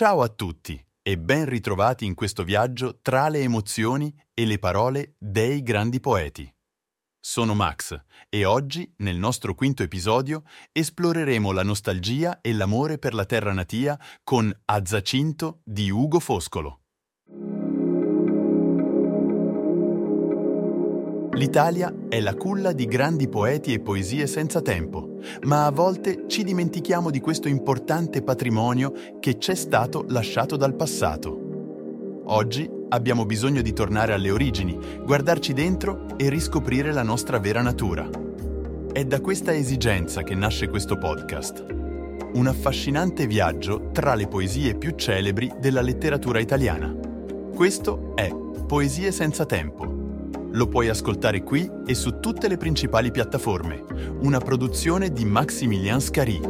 Ciao a tutti e ben ritrovati in questo viaggio tra le emozioni e le parole dei grandi poeti. Sono Max e oggi, nel nostro quinto episodio, esploreremo la nostalgia e l'amore per la terra natia con A Zacinto di Ugo Foscolo. L'Italia è la culla di grandi poeti e poesie senza tempo, ma a volte ci dimentichiamo di questo importante patrimonio che c'è stato lasciato dal passato. Oggi abbiamo bisogno di tornare alle origini, guardarci dentro e riscoprire la nostra vera natura. È da questa esigenza che nasce questo podcast. Un affascinante viaggio tra le poesie più celebri della letteratura italiana. Questo è Poesie senza tempo lo puoi ascoltare qui e su tutte le principali piattaforme. Una produzione di Maximilian Scari.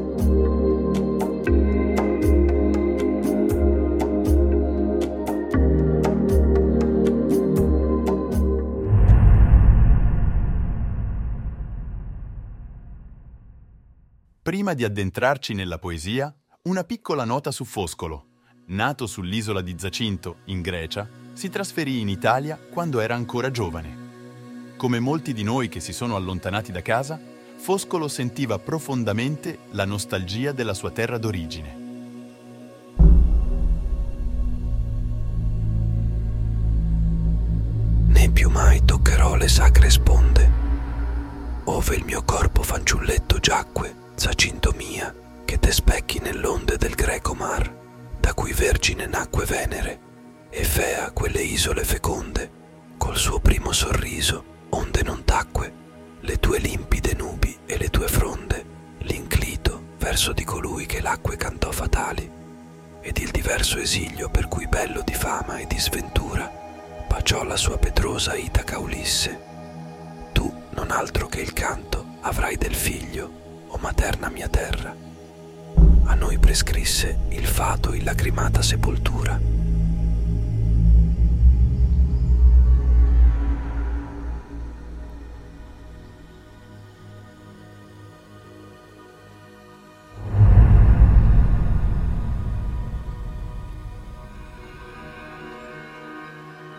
Prima di addentrarci nella poesia, una piccola nota su Foscolo. Nato sull'isola di Zacinto, in Grecia, si trasferì in Italia quando era ancora giovane. Come molti di noi che si sono allontanati da casa, Foscolo sentiva profondamente la nostalgia della sua terra d'origine. Né più mai toccherò le sacre sponde, ove il mio corpo fanciulletto giacque, Zacinto mia, che te specchi nell'onde del greco mar, da cui vergine nacque Venere e Fea quelle isole feconde, col suo primo sorriso, onde non tacque, le tue limpide nubi e le tue fronde, l'inclito verso di colui che l'acque cantò fatali, ed il diverso esilio per cui bello di fama e di sventura, baciò la sua pedrosa Itaca Ulisse. Tu, non altro che il canto, avrai del figlio, o materna mia terra. A noi prescrisse il fato in lacrimata sepoltura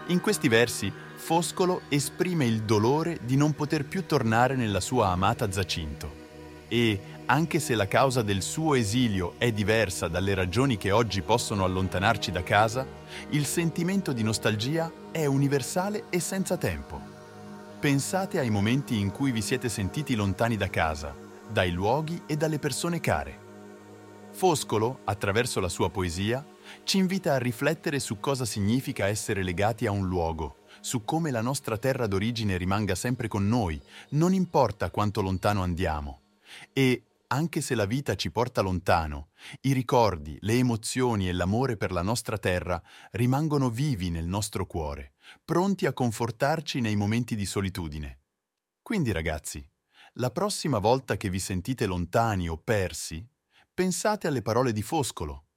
In questi versi Foscolo esprime il dolore di non poter più tornare nella sua amata Zacinto. E, anche se la causa del suo esilio è diversa dalle ragioni che oggi possono allontanarci da casa, il sentimento di nostalgia è universale e senza tempo. Pensate ai momenti in cui vi siete sentiti lontani da casa, dai luoghi e dalle persone care. Foscolo, attraverso la sua poesia, ci invita a riflettere su cosa significa essere legati a un luogo, su come la nostra terra d'origine rimanga sempre con noi, non importa quanto lontano andiamo. E, anche se la vita ci porta lontano, i ricordi, le emozioni e l'amore per la nostra terra rimangono vivi nel nostro cuore, pronti a confortarci nei momenti di solitudine. Quindi ragazzi, la prossima volta che vi sentite lontani o persi, pensate alle parole di Foscolo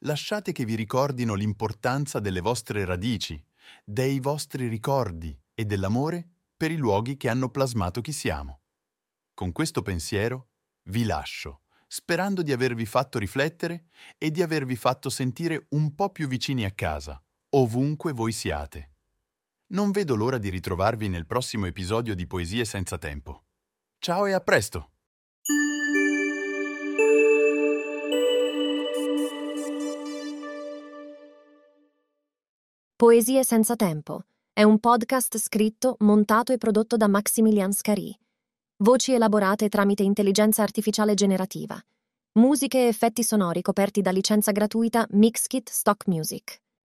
lasciate che vi ricordino l'importanza delle vostre radici, dei vostri ricordi e dell'amore per i luoghi che hanno plasmato chi siamo. Con questo pensiero vi lascio, sperando di avervi fatto riflettere e di avervi fatto sentire un po' più vicini a casa, ovunque voi siate. Non vedo l'ora di ritrovarvi nel prossimo episodio di Poesie senza tempo. Ciao e a presto! Poesie senza tempo è un podcast scritto, montato e prodotto da Maximilian Scari. Voci elaborate tramite intelligenza artificiale generativa. Musiche e effetti sonori coperti da licenza gratuita Mixkit Stock Music.